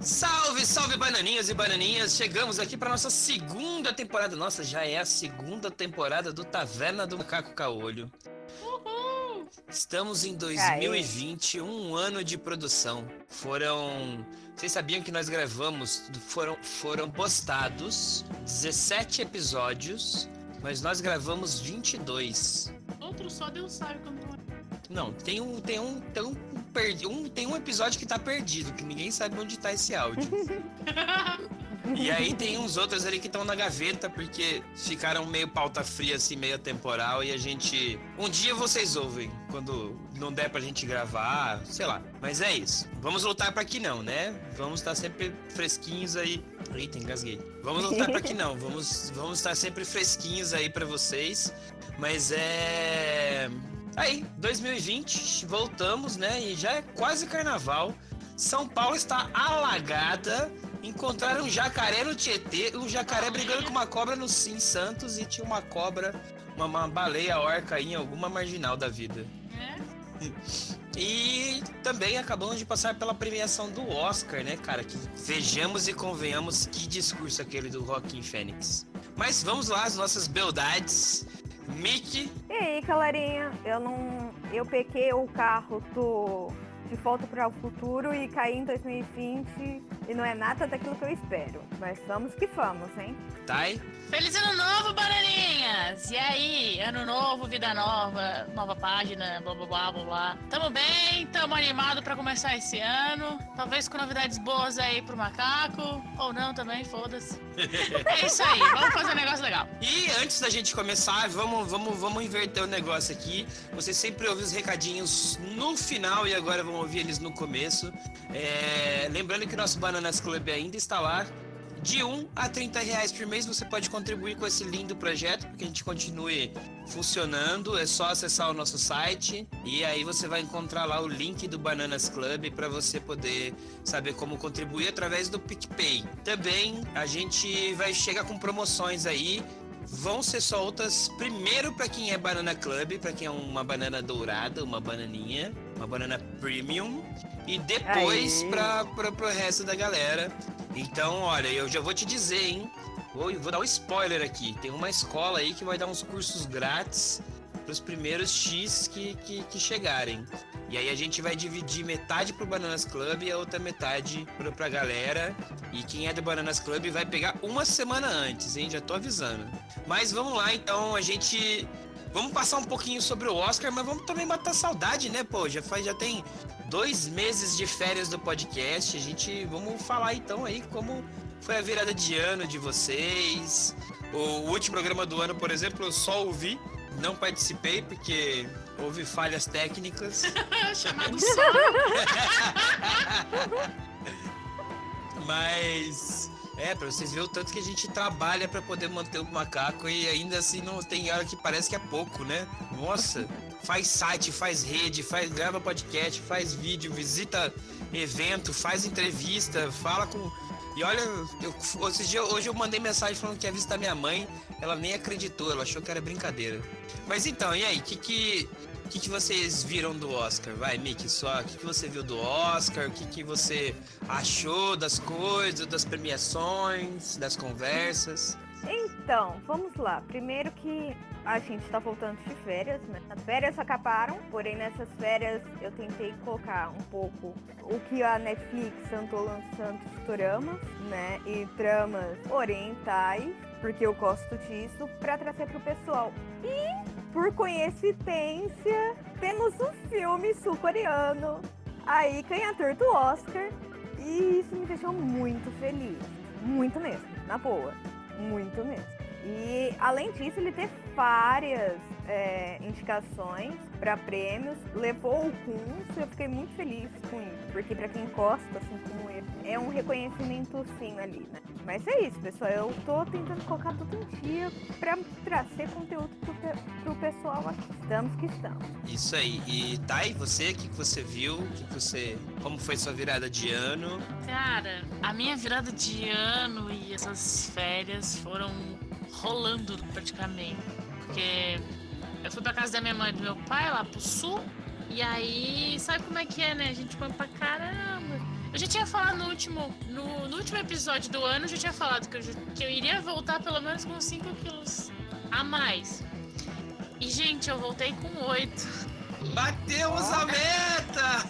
Salve, salve bananinhas e bananinhas! Chegamos aqui para nossa segunda temporada. Nossa, já é a segunda temporada do Taverna do Macaco Caolho. Estamos em 2020, um ano de produção. Foram. Vocês sabiam que nós gravamos? Foram, foram postados 17 episódios, mas nós gravamos 22. Outro só Deus sabe quando. Não, tem um, tem um, tem um, perdi, um, tem um episódio que tá perdido, que ninguém sabe onde tá esse áudio. E aí tem uns outros ali que estão na gaveta, porque ficaram meio pauta fria, assim, meio temporal, e a gente. Um dia vocês ouvem, quando não der pra gente gravar, sei lá. Mas é isso. Vamos voltar pra aqui não, né? Vamos estar sempre fresquinhos aí. Eita, engasguei. Vamos voltar pra aqui não. Vamos, vamos estar sempre fresquinhos aí pra vocês. Mas é. Aí, 2020, voltamos, né? E já é quase carnaval. São Paulo está alagada. Encontraram um jacaré no Tietê, um jacaré brigando com uma cobra no Sim Santos e tinha uma cobra, uma, uma baleia orca aí em alguma marginal da vida. É? E também acabamos de passar pela premiação do Oscar, né, cara? Que vejamos e convenhamos que discurso aquele do Rockin' Fênix. Mas vamos lá, as nossas beldades. Mickey, E aí, Calarinha? Eu não. Eu pequei o carro do De Volta para o Futuro e caí em 2020 e não é nada daquilo que eu espero. Mas vamos que vamos, hein? Tai, Feliz ano novo, bananinhas! E aí, ano novo, vida nova, nova página, blá blá blá blá blá. Tamo bem, tamo animado pra começar esse ano. Talvez com novidades boas aí pro macaco. Ou não também, foda-se. É isso aí, vamos fazer um negócio legal. E antes da gente começar, vamos, vamos, vamos inverter o negócio aqui. Você sempre ouve os recadinhos no final e agora vamos ouvir eles no começo. É, lembrando que nosso Bananas Club ainda está lá. De 1 a 30 reais por mês você pode contribuir com esse lindo projeto para que a gente continue funcionando. É só acessar o nosso site e aí você vai encontrar lá o link do Bananas Club para você poder saber como contribuir através do PicPay. Também a gente vai chegar com promoções aí vão ser soltas primeiro para quem é Banana Club, para quem é uma banana dourada, uma bananinha, uma banana premium, e depois para o resto da galera. Então, olha, eu já vou te dizer, hein? Vou, vou dar um spoiler aqui. Tem uma escola aí que vai dar uns cursos grátis para os primeiros X que, que, que chegarem. E aí a gente vai dividir metade pro Bananas Club e a outra metade pro, pra galera. E quem é do Bananas Club vai pegar uma semana antes, hein? Já tô avisando. Mas vamos lá, então, a gente. Vamos passar um pouquinho sobre o Oscar, mas vamos também matar saudade, né, pô? Já, faz, já tem dois meses de férias do podcast. A gente. Vamos falar então aí como foi a virada de ano de vocês. O último programa do ano, por exemplo, eu só ouvi, não participei porque houve falhas técnicas. Chamado só. Mas é, pra vocês verem o tanto que a gente trabalha pra poder manter o macaco e ainda assim não tem hora que parece que é pouco, né? Nossa, faz site, faz rede, faz grava podcast, faz vídeo, visita evento, faz entrevista, fala com e olha, eu, dias- hoje eu mandei mensagem falando que ia visitar minha mãe, ela nem acreditou, ela achou que era brincadeira. Mas então, e aí, que que o que, que vocês viram do Oscar? Vai, Mickey, só o que, que você viu do Oscar? O que, que você achou das coisas, das premiações, das conversas? Então, vamos lá. Primeiro que a gente tá voltando de férias, né? As férias acabaram, porém nessas férias eu tentei colocar um pouco o que a Netflix andou lançando de tramas, né? E tramas orientais, porque eu gosto disso, pra trazer pro pessoal. E, por coincidência, temos um filme sul-coreano aí ganhador do Oscar. E isso me deixou muito feliz. Muito mesmo, na boa. Muito mesmo. E além disso, ele teve várias é, indicações para prêmios, levou alguns, eu fiquei muito feliz com isso, porque para quem gosta, assim como eu, é um reconhecimento sim ali, né? Mas é isso, pessoal, eu tô tentando colocar tudo em dia para trazer conteúdo pro, pro pessoal aqui. Estamos que estamos. Isso aí. E Thay, você, o que, que você viu? O que, que você. Como foi sua virada de ano? Cara, a minha virada de ano e essas férias foram rolando praticamente. Porque Eu fui pra casa da minha mãe e do meu pai, lá pro sul. E aí, sabe como é que é, né? A gente come pra caramba. Eu já tinha falado no último, no, no último episódio do ano, eu já tinha falado que eu, que eu iria voltar pelo menos com 5 quilos a mais. E, gente, eu voltei com 8. Batemos a meta!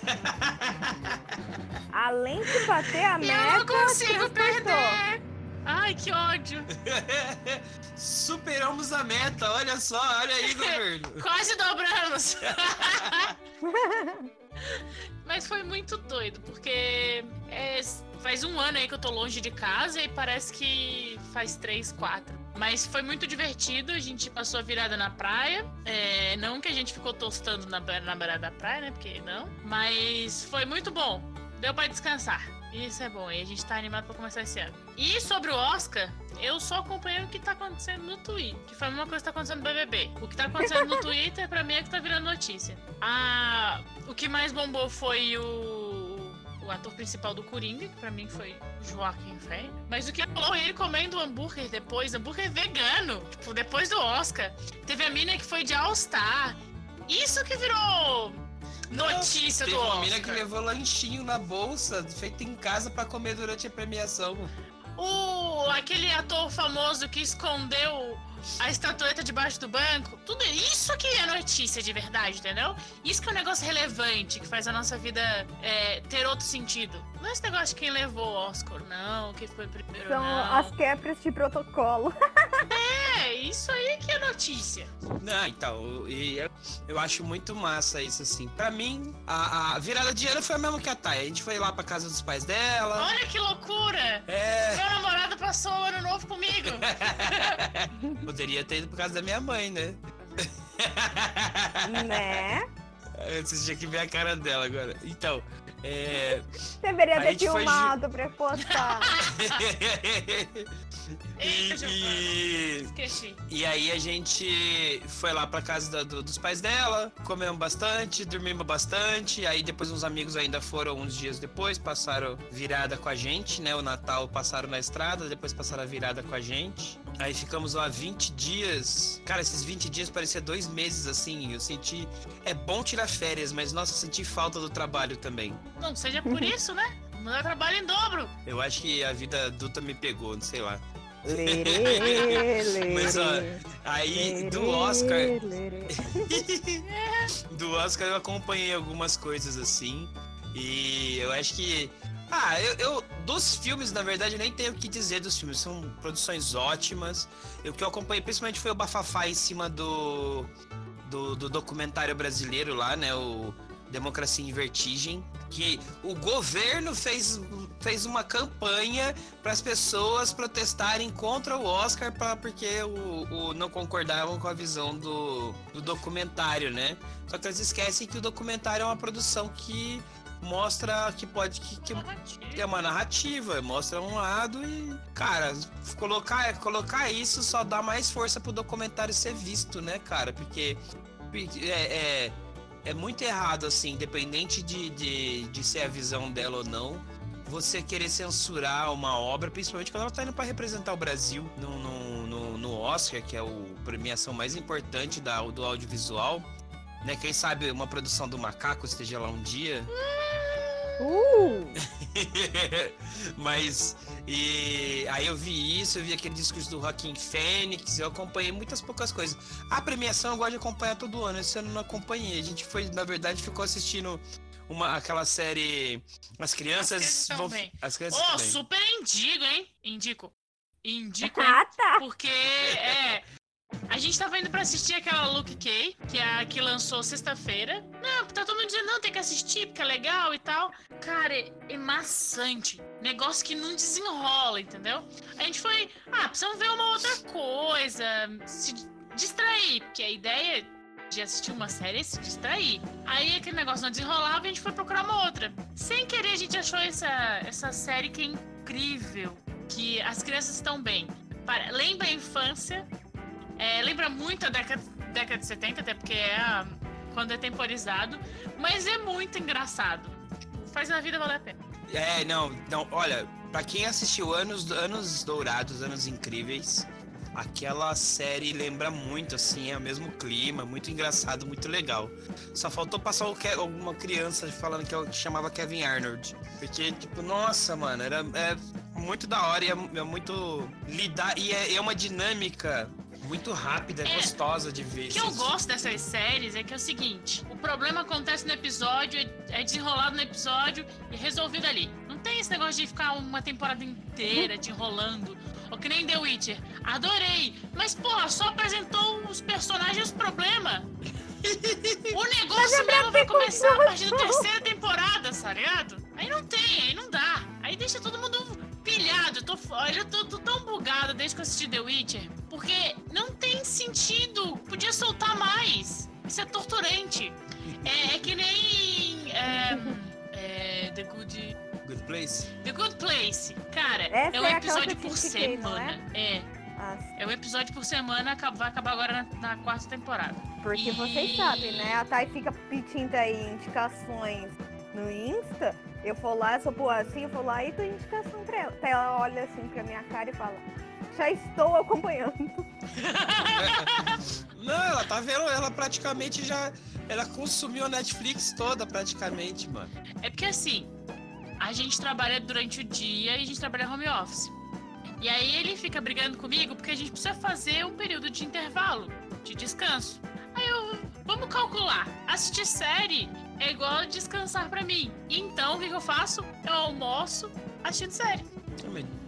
Além de bater a meta, eu não consigo transportou. perder! Ai, que ódio! Superamos a meta, olha só, olha aí, governo. Quase dobramos! Mas foi muito doido, porque é, faz um ano aí que eu tô longe de casa e parece que faz três, quatro. Mas foi muito divertido, a gente passou a virada na praia. é, não que a gente ficou tostando na, na beirada da praia, né? Porque não. Mas foi muito bom. Deu pra descansar. Isso é bom, e a gente tá animado pra começar esse ano. E sobre o Oscar, eu só acompanhei o que tá acontecendo no Twitter. Que foi a mesma coisa que tá acontecendo no BBB. O que tá acontecendo no Twitter, pra mim, é que tá virando notícia. Ah, o que mais bombou foi o, o ator principal do Coringa, que pra mim foi Joaquim Phoenix. Mas o que rolou ele comendo hambúrguer depois, hambúrguer vegano, tipo, depois do Oscar. Teve a mina que foi de All-Star. Isso que virou notícia Teve do uma Oscar. mina que levou lanchinho na bolsa, feito em casa pra comer durante a premiação. O aquele ator famoso que escondeu a estatueta debaixo do banco, tudo isso que é notícia de verdade, entendeu? Isso que é um negócio relevante, que faz a nossa vida é, ter outro sentido. Não é esse negócio de quem levou o Oscar, não, quem foi primeiro, São não. as quebras de protocolo. É, isso aí que é notícia. Não, então, e eu, eu acho muito massa isso, assim. Pra mim, a, a virada de ano foi a mesma que a Thay. A gente foi lá pra casa dos pais dela. Olha que loucura! É. Meu namorado passou o ano novo comigo. Poderia ter ido por causa da minha mãe, né? né? Vocês tinham que ver a cara dela agora. Então, é. Deveria ter gente foi filmado pra postar. Eita, e, Esqueci. e aí a gente foi lá pra casa da- do- dos pais dela, comemos bastante, dormimos bastante. Aí depois uns amigos ainda foram uns dias depois, passaram virada com a gente, né? O Natal passaram na estrada, depois passaram a virada com a gente. Aí ficamos lá 20 dias. Cara, esses 20 dias parecia dois meses assim. Eu senti. É bom tirar férias, mas nossa, senti falta do trabalho também. Não seja por isso, né? Não dá trabalho em dobro. Eu acho que a vida adulta me pegou, não sei lá. Lerê, Mas, ó, Aí, do Oscar, do Oscar eu acompanhei algumas coisas assim. E eu acho que. Ah, eu, eu- Dos filmes, na verdade, eu nem tenho o que dizer dos filmes. São produções ótimas. E O que eu acompanhei principalmente foi o bafafá em cima do. Do, do documentário brasileiro lá, né? O Democracia em Vertigem. Que o governo fez, fez uma campanha para as pessoas protestarem contra o Oscar pra, porque o, o- não concordavam com a visão do, do documentário, né? Só que eles esquecem que o documentário é uma produção que mostra que pode que, que é uma narrativa, mostra um lado e, cara, colocar, colocar isso só dá mais força pro documentário ser visto, né, cara? Porque é, é, é muito errado, assim, independente de, de, de ser a visão dela ou não, você querer censurar uma obra, principalmente quando ela tá indo pra representar o Brasil no, no, no, no Oscar, que é a premiação mais importante da, do audiovisual. Né, quem sabe uma produção do Macaco esteja lá um dia. Uh! Mas e aí eu vi isso, eu vi aquele discurso do Joaquim Fênix, eu acompanhei muitas poucas coisas. A premiação eu gosto de acompanhar todo ano, esse ano eu não acompanhei. A gente foi, na verdade, ficou assistindo uma, aquela série As Crianças As Crianças vão. As crianças Ô, também. super indico, hein? Indico. Indico? Ah, tá. Porque, é. A gente tava indo pra assistir aquela Luke Kay, que é a que lançou sexta-feira. Não, tá todo mundo dizendo, não, tem que assistir, porque é legal e tal. Cara, é, é maçante. Negócio que não desenrola, entendeu? A gente foi, ah, precisamos ver uma outra coisa, se distrair, porque a ideia de assistir uma série é se distrair. Aí aquele negócio não desenrolava e a gente foi procurar uma outra. Sem querer, a gente achou essa, essa série que é incrível, que as crianças estão bem. Para- lembra a infância, é, lembra muito a década, década de 70, até porque é quando é temporizado, mas é muito engraçado. Faz a vida valer a pena. É, não, não, olha, pra quem assistiu Anos, Anos Dourados, Anos Incríveis, aquela série lembra muito, assim, é o mesmo clima, muito engraçado, muito legal. Só faltou passar o Ke- alguma criança falando que, eu, que chamava Kevin Arnold. Porque, tipo, nossa, mano, era é muito da hora e é, é muito lidar. E é, é uma dinâmica muito rápida, É. gostosa de ver. O que eu gosto dessas séries é que é o seguinte: o problema acontece no episódio, é é desenrolado no episódio e resolvido ali. Não tem esse negócio de ficar uma temporada inteira te enrolando. Ou que nem The Witcher. Adorei! Mas, porra, só apresentou os personagens os problemas. O negócio mesmo vai começar a partir da terceira temporada, tá ligado? Aí não tem, aí não dá. Aí deixa todo mundo pilhado. Eu tô, eu tô, tô tão bugado desde que eu assisti The Witcher. Porque não tem sentido. Podia soltar mais. Isso é torturante. É, é que nem. É, é, The Good. Good Place? The Good Place. Cara, Essa é um é episódio por semana. É? Ah, É um episódio por semana, vai acabar agora na, na quarta temporada. porque vocês sabem, né? A Thay fica pedindo aí indicações no Insta. Eu vou lá, sou boa assim, eu vou lá e dou indicação pra ela. Até ela olha assim pra minha cara e fala: Já estou acompanhando. Não, ela tá vendo, ela praticamente já. Ela consumiu a Netflix toda, praticamente, mano. É porque assim, a gente trabalha durante o dia e a gente trabalha home office. E aí ele fica brigando comigo porque a gente precisa fazer um período de intervalo, de descanso. Aí eu, vamos calcular. Assistir série é igual descansar pra mim. Então o que, que eu faço? Eu almoço assistindo série.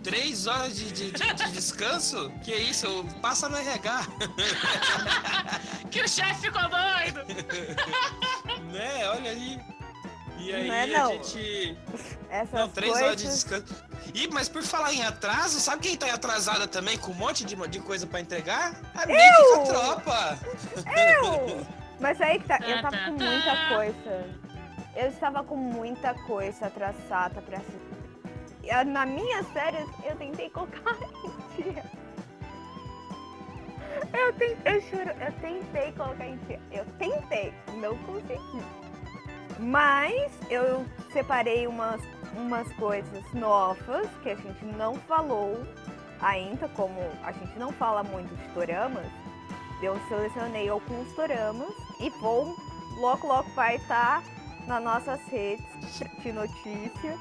Três horas de, de- de- de descanso? Que isso? Passa no RH. que o chefe ficou doido. né? Olha aí. E aí Não é, a não. gente. Essas Não, três coisas. horas de descanso. Ih, mas por falar em atraso, sabe quem tá atrasada também com um monte de, de coisa pra entregar? A Mítica Tropa! Eu! Mas aí que tá, eu Tá, tava tá, com tá. muita coisa. Eu estava com muita coisa atrasada pra assistir. Ah, Na minha série, eu tentei colocar em dia. Eu tentei, eu juro, eu tentei colocar em dia. Eu tentei, não consegui. Mas eu separei umas, umas coisas novas que a gente não falou ainda, como a gente não fala muito de doramas. Eu selecionei alguns doramas e vou logo logo vai estar nas nossas redes de notícia.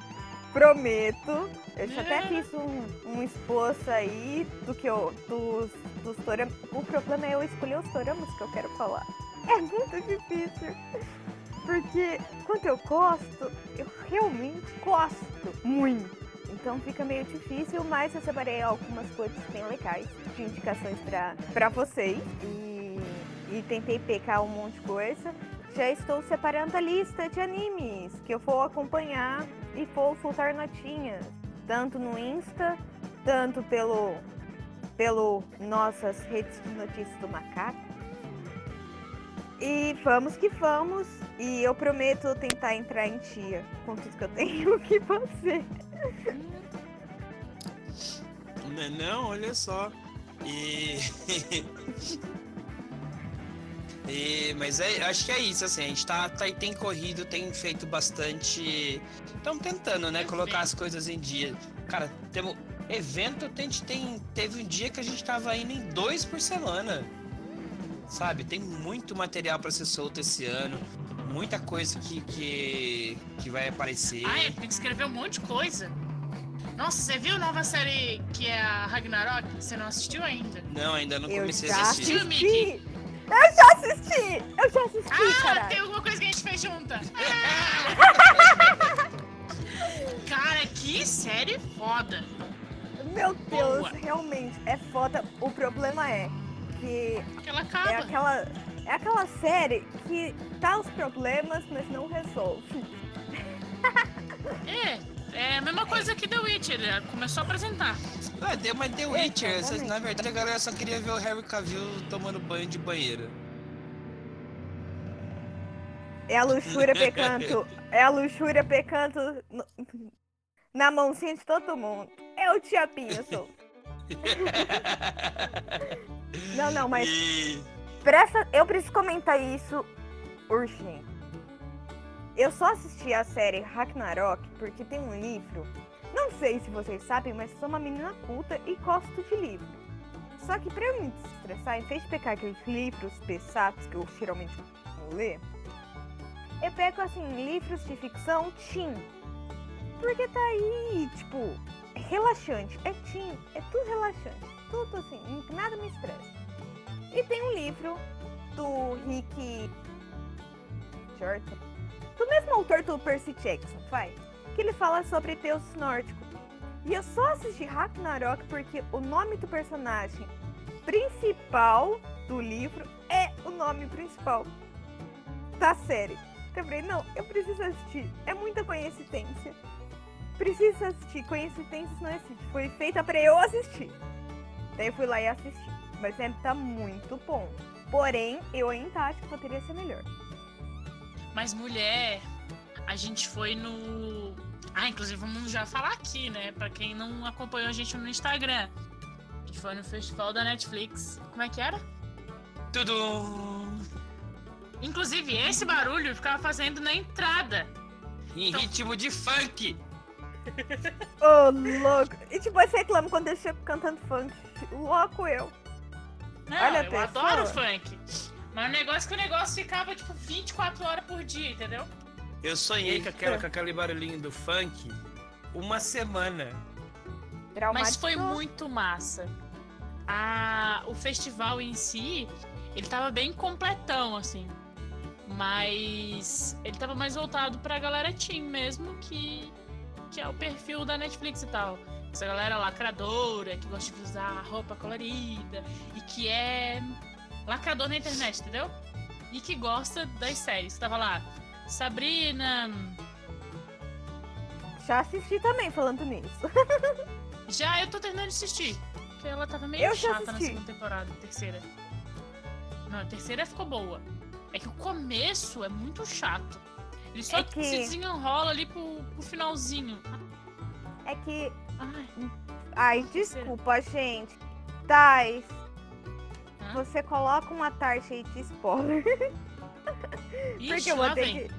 Prometo. Eu já até fiz um, um esboço aí do que eu. dos, dos doramas. O problema é eu escolher os doramas que eu quero falar. É muito difícil. Porque quando eu gosto, eu realmente gosto muito. Então fica meio difícil, mas eu separei algumas coisas bem legais de indicações pra vocês. E, e tentei pegar um monte de coisa. Já estou separando a lista de animes que eu vou acompanhar e vou soltar notinhas. Tanto no Insta, tanto pelo, pelo nossas redes de notícias do macaco. E vamos que vamos. E eu prometo tentar entrar em tia com tudo que eu tenho que fazer. Não, não, olha só. E. E, mas é, acho que é isso, assim, a gente tá, tá- tem corrido, tem feito bastante. Estamos tentando, né, colocar as coisas em dia. Cara, temos. Evento, a gente tem, teve um dia que a gente tava indo em dois por semana. Sabe? Tem muito material para ser solto esse ano. Muita coisa que, que, que vai aparecer. Ai, tem que escrever um monte de coisa. Nossa, você viu a nova série que é a Ragnarok? Você não assistiu ainda? Não, ainda não Eu comecei já a assistir. assistiu, assisti! Eu já assisti! Eu já assisti, Ah, caralho! tem alguma coisa que a gente fez junta. Cara, que série foda. Meu Deus, Boa. realmente, é foda. O problema é que Que ela acaba. é aquela, é aquela série que tá os problemas, mas não resolve. É, é a mesma coisa que The Witcher. ela Começou a apresentar. Ah, deu, mas The Witcher, Exatamente. essas- na verdade a galera só queria ver o Harry Cavill tomando banho de banheira. É a luxúria pecando. É a luxúria pecando no- na mãozinha de todo mundo. É o Tiapinho, sou. Não, não, mas E... presta, eu preciso comentar isso urgente. Eu só assisti a série Ragnarok porque tem um livro. Não sei se vocês sabem, mas sou uma menina culta e gosto de livro. Só que pra eu me estressar, em vez de pegar aqueles livros pesados que eu geralmente vou ler, eu pego assim, livros de ficção teen. Porque tá aí, tipo, relaxante. É teen, é tudo relaxante. Tudo assim, nada me estressa. E tem um livro do Rick Jordan, do mesmo autor do Percy Jackson, faz, que ele fala sobre deus nórdico. E eu só assisti Ragnarok porque o nome do personagem principal do livro é o nome principal da série. Eu falei, não, eu preciso assistir. É muita coincidência. Preciso assistir. Coincidências não existe. Foi feita para eu assistir. Daí eu fui lá e assisti. Mas é, tá muito bom. Porém, eu ainda acho que poderia ser melhor. Mas mulher, a gente foi no. Ah, inclusive vamos já falar aqui, né? Pra quem não acompanhou a gente no Instagram. A gente foi no festival da Netflix. Como é que era? Tudo Inclusive, esse barulho eu ficava fazendo na entrada. em Então- ritmo de funk. Ô, louco. E tipo, você reclama quando eu chego cantando funk. Louco eu. Não, Olha eu pessoa. adoro funk. Mas o negócio é que o negócio ficava, tipo, 24 horas por dia, entendeu? Eu sonhei com, aquela, com aquele barulhinho do funk uma semana. Mas foi muito massa. A, o festival em si, ele tava bem completão, assim. Mas ele tava mais voltado pra galera teen mesmo, que, que é o perfil da Netflix e tal. Essa galera lacradora, que gosta de usar roupa colorida e que é lacrador na internet, entendeu? E que gosta das séries. Tava lá Sabrina, Já assisti também falando nisso. Já eu tô terminando de assistir. Porque ela tava meio Eu chata na segunda temporada, terceira. Não, a terceira ficou boa. É que o começo é muito chato. Ele só É que- se desenrola ali pro, pro finalzinho. É que. Ai, Ai, desculpa, gente. Tais, Hã? você coloca uma tarde aí de spoiler. ixi, Porque eu vou ter vem. que.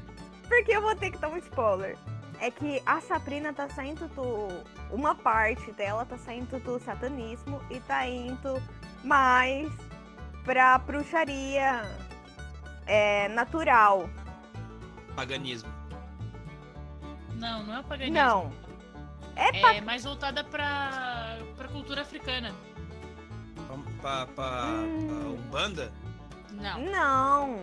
Porque eu vou ter que dar um spoiler. É que a Sabrina tá saindo do. Uma parte dela tá saindo do satanismo e tá indo mais pra bruxaria é, natural. Paganismo. Não, não é o paganismo. Não. É, pa- É mais voltada pra, pra cultura africana. Pra, pra, pra, Hum. pra Umbanda? Não. Não.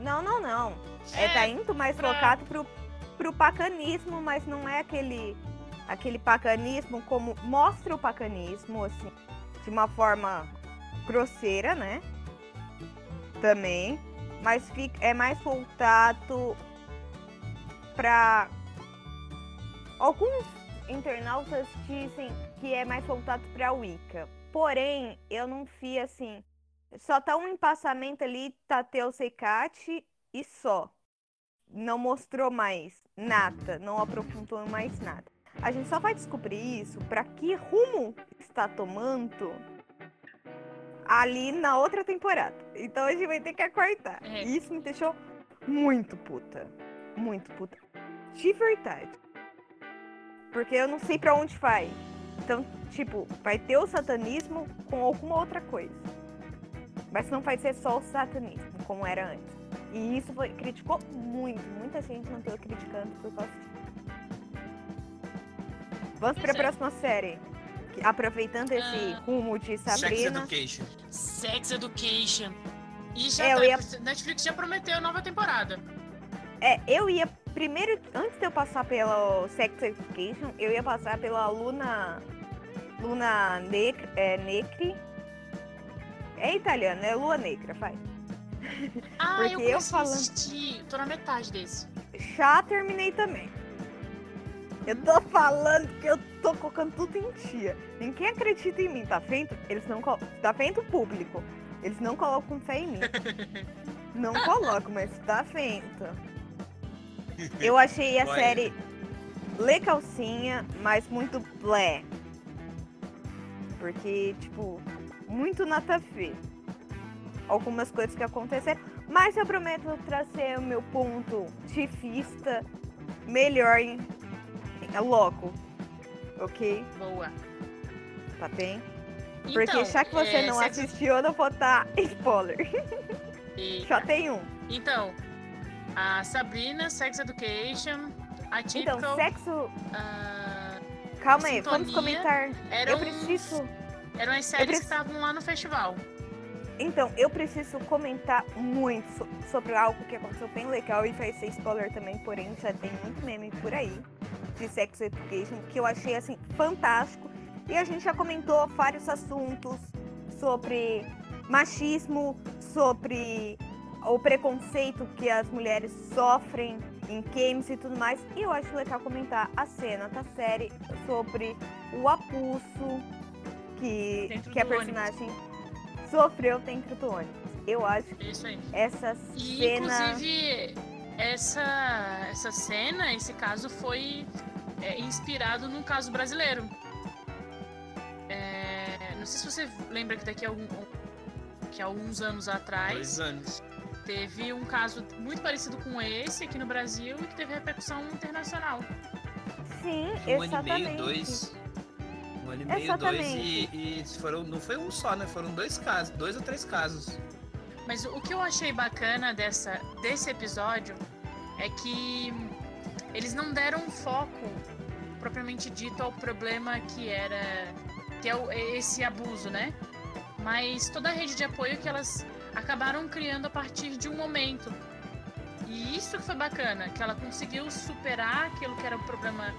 Não, não, não. É, tá indo mais pra- focado pro, pro pacanismo, mas não é aquele aquele pacanismo como mostra o pacanismo assim, de uma forma grosseira, né? Também, mas fica, é mais voltado pra alguns internautas dizem que é mais voltado pra Wicca. Porém, eu não vi assim, só tá um empassamento ali, Tateu Secate e só. Não mostrou mais nada, não aprofundou mais nada. A gente só vai descobrir isso pra que rumo está tomando ali na outra temporada. Então a gente vai ter que acordar. É. E isso me deixou muito puta. Muito puta. De verdade. Porque eu não sei pra onde vai. Então, tipo, vai ter o satanismo com alguma outra coisa. Mas não vai ser só o satanismo, como era antes. E isso foi, criticou muito. Muita gente não teve criticando por causa disso. Vamos para a é. próxima série. Aproveitando esse Ah. rumo de Sex Sabrina. Education. Sex Education. E já É, tá- ia- Netflix já prometeu a nova temporada. É, eu ia primeiro, antes de eu passar pelo Sex Education, eu ia passar pela Luna. Luna Nec, é, Necri. É italiano, é Lua Negra, faz. Ah, Porque eu eu falando- assistir. Tô na metade desse. Já terminei também. Eu tô falando que eu tô colocando tudo em dia. Ninguém acredita em mim, tá vendo? Eles não colo- Tá vendo o público? Eles não colocam fé em mim. Não colocam, mas tá vendo. Eu achei a Olha. série legalzinha, mas muito blé. Porque, tipo, muito nada a ver. Algumas coisas que aconteceram. Mas eu prometo trazer o meu ponto de vista melhor em, em logo. Ok? Boa. Tá bem? Porque Então, já que você é, não assistiu, eu não vou dar spoiler. Só tem um. Então, a Sabrina, Sex Education, a Então, sexo. ah, Calma aí, vamos comentar. eram, Eu preciso. eram as séries preciso- que estavam lá no festival. Então, eu preciso comentar muito so- sobre algo que aconteceu bem legal e vai ser spoiler também, porém já tem muito meme por aí de Sex Education que eu achei assim fantástico. E a gente já comentou vários assuntos sobre machismo, sobre o preconceito que as mulheres sofrem em games e tudo mais. E eu acho legal comentar a cena da série sobre o abuso que, Dentro que a do ônibus. personagem sofreu dentro do ônibus. Eu acho que Isso aí. essa E, cena. inclusive, essa, essa cena, esse caso foi é, inspirado num caso brasileiro. É, não sei se você lembra que daqui a, algum, que há alguns anos atrás Dois anos. Teve um caso muito parecido com esse aqui no Brasil e que teve repercussão internacional. Sim, Um ano e exatamente. meio, dois. Um ano e meio, dois. Exatamente. E, e foram, não foi um só, né? Foram dois casos, dois ou três casos. Mas o que eu achei bacana dessa, desse episódio é que eles não deram foco propriamente dito ao problema que era que é o- é esse abuso, né? Mas toda a rede de apoio que elas acabaram criando a partir de um momento. E isso que foi bacana, que ela conseguiu superar aquilo que era o problema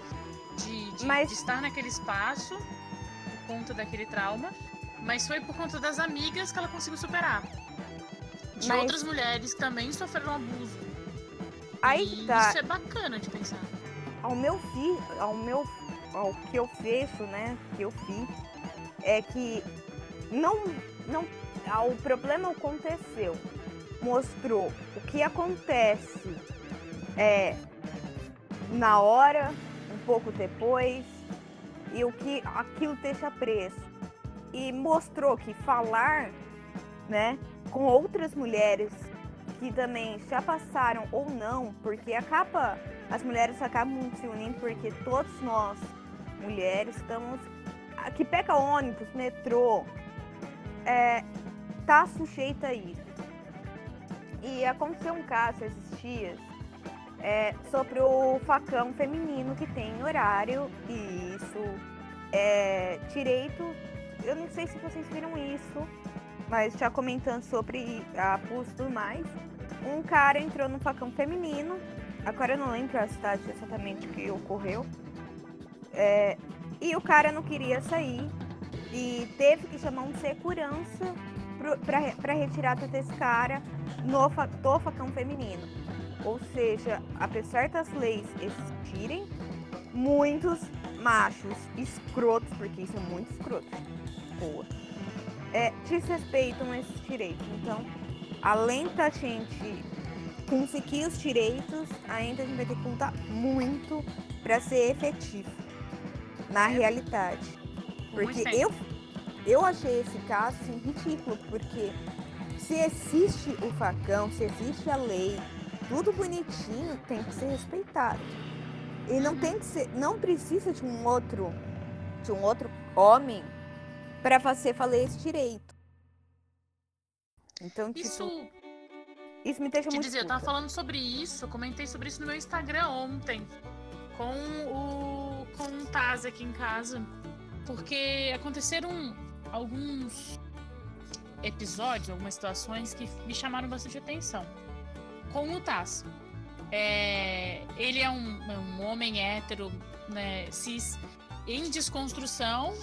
de, de- Mas- de estar naquele espaço por conta daquele trauma. Mas foi por conta das amigas que ela conseguiu superar. De Mas- outras mulheres que também sofreram abuso. Aí e tá. isso é bacana de pensar. Ao meu fi, ao meu, ao que eu vejo, né? Que eu fiz é que não, não, o problema aconteceu, mostrou o que acontece é na hora, um pouco depois e o que aquilo deixa preso e mostrou que falar, né, com outras mulheres que também já passaram ou não, porque acaba as mulheres acabam se unindo porque todos nós, mulheres, estamos. Que pega ônibus, metrô, é, tá sujeita a isso. E aconteceu um caso esses dias é, sobre o facão feminino que tem horário e isso é direito. Eu não sei se vocês viram isso, mas já comentando sobre abuso e tudo mais. Um cara entrou no facão feminino Agora eu não lembro a cidade exatamente que ocorreu. É, e o cara não queria sair e teve que chamar um segurança para retirada desse cara no do facão feminino. Ou seja, apesar das leis existirem, muitos machos escrotos, porque isso é muito escroto, boa, é, desrespeitam esses direitos. Então, além da gente conseguir os direitos, ainda a gente vai ter que lutar muito para ser efetivo na realidade. Porque eu, eu achei esse caso assim, ridículo, porque se existe o facão, se existe a lei, tudo bonitinho tem que ser respeitado. E não tem que ser, não precisa de um outro, de um outro homem para você fazer esse direito. Então, tipo, Isso, isso me deixa te muito dizer, eu tava falando sobre isso, comentei sobre isso no meu Instagram ontem, com o com o Taz aqui em casa, porque aconteceram alguns episódios, algumas situações que me chamaram bastante atenção. Com o Taz. É, ele é um, é um homem hétero, né, cis, em desconstrução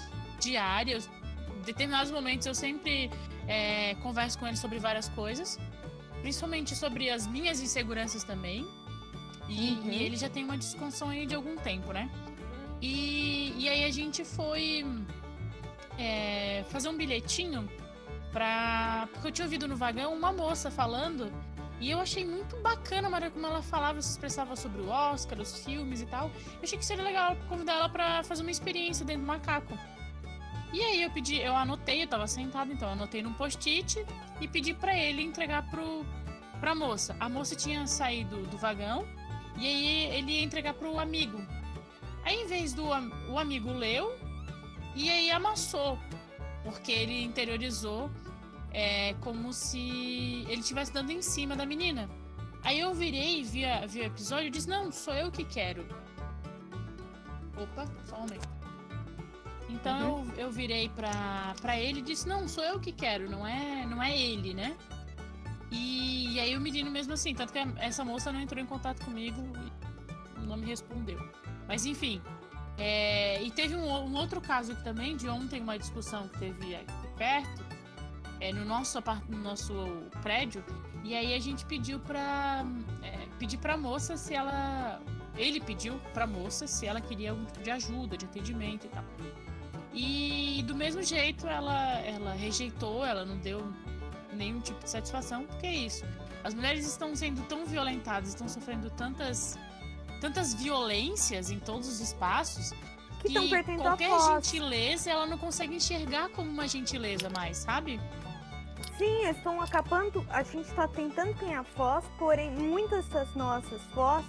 diária. Em determinados momentos eu sempre é, converso com ele sobre várias coisas, principalmente sobre as minhas inseguranças também. E, Uhum. e ele já tem uma desconstrução aí de algum tempo, né? E, e aí a gente foi é, fazer um bilhetinho pra. Porque eu tinha ouvido no vagão uma moça falando. E eu achei muito bacana a maneira como ela falava, se expressava sobre o Oscar, os filmes e tal. Eu achei que seria legal convidar ela pra fazer uma experiência dentro do macaco. E aí eu pedi, eu anotei, eu tava sentada, então eu anotei num post-it e pedi pra ele entregar pro, pra moça. A moça tinha saído do vagão e aí ele ia entregar pro amigo. Aí em vez do o amigo leu e aí amassou porque ele interiorizou é, como se ele estivesse dando em cima da menina. Aí eu virei, vi, a, vi o episódio e disse: Não, sou eu que quero. Opa, só um momento. Então Uhum. eu, eu virei pra, pra ele e disse: Não, sou eu que quero, não é, não é ele, né? E, e aí o menino mesmo assim, tanto que essa moça não entrou em contato comigo e não me respondeu. Mas enfim. É, e teve um, um outro caso aqui também, de ontem, uma discussão que teve aqui perto, é, no, nosso, no nosso prédio, e aí a gente pediu pra. É, pedir pra moça se ela. Ele pediu pra moça se ela queria algum tipo de ajuda, de atendimento e tal. E do mesmo jeito ela, ela rejeitou, ela não deu nenhum tipo de satisfação, porque é isso. As mulheres estão sendo tão violentadas, estão sofrendo tantas, tantas violências em todos os espaços Que estão que qualquer gentileza ela não consegue enxergar como uma gentileza mais, sabe? Sim, estão acabando. A gente está tentando ganhar voz, porém muitas das nossas vozes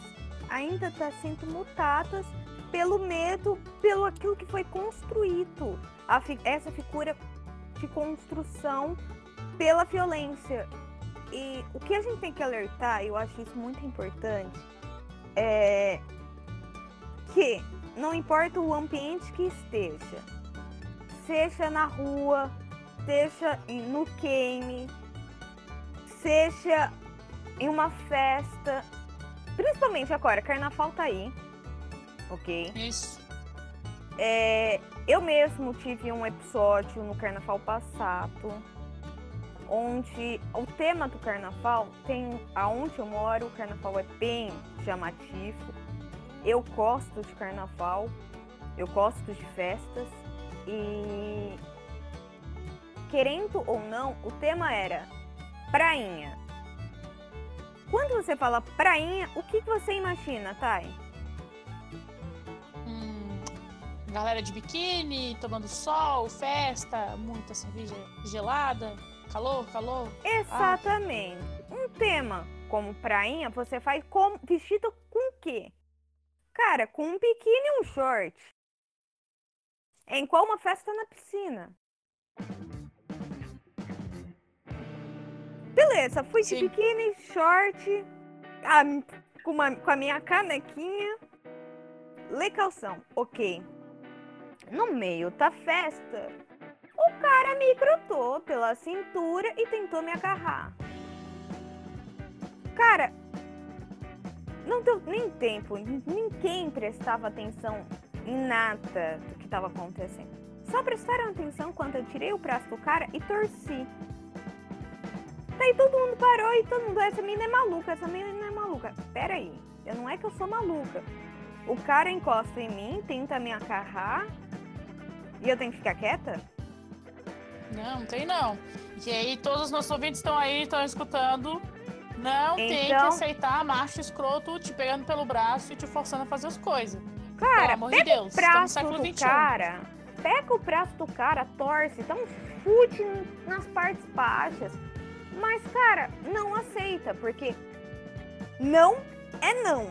ainda estão sendo mutadas pelo medo, pelo aquilo que foi construído. Fi- essa figura de construção pela violência. E o que a gente tem que alertar, eu acho isso muito importante, é que não importa o ambiente que esteja, seja na rua, seja no game, seja em uma festa, principalmente agora, carnaval tá aí, ok? Isso. É, eu mesmo tive um episódio no carnaval passado, onde o tema do carnaval tem aonde eu moro, o carnaval é bem chamativo. Eu gosto de carnaval, eu gosto de festas e querendo ou não, o tema era prainha. Quando você fala prainha, o que você imagina, Thay? Hum, galera de biquíni, tomando sol, festa, muita cerveja gelada, calor, calor. Exatamente. Um tema como prainha, você faz com vestido com o quê? Cara, com um biquíni e um short. É igual uma festa na piscina. Beleza, fui de Sim. biquíni, short, a- com, uma- com a minha canequinha, lê calção, ok. No meio da festa, o cara me grudou pela cintura e tentou me agarrar. Cara, não deu nem tempo, ninguém prestava atenção em nada do que estava acontecendo. Só prestaram atenção quando eu tirei o braço do cara e torci. Daí todo mundo parou e todo mundo, essa menina é maluca, essa menina é maluca. Pera aí, eu não é que eu sou maluca. O cara encosta em mim, tenta me agarrar e eu tenho que ficar quieta? Não, não tem não. E aí todos os nossos ouvintes estão aí, estão escutando. Não tem que Então- aceitar macho escroto te pegando pelo braço e te forçando a fazer as coisas. Pelo Cara, amor de pega Deus, o braço do XXI. cara, pega o braço do cara, torce, dá um chute n- nas partes baixas. Mas, cara, não aceita, porque não é não.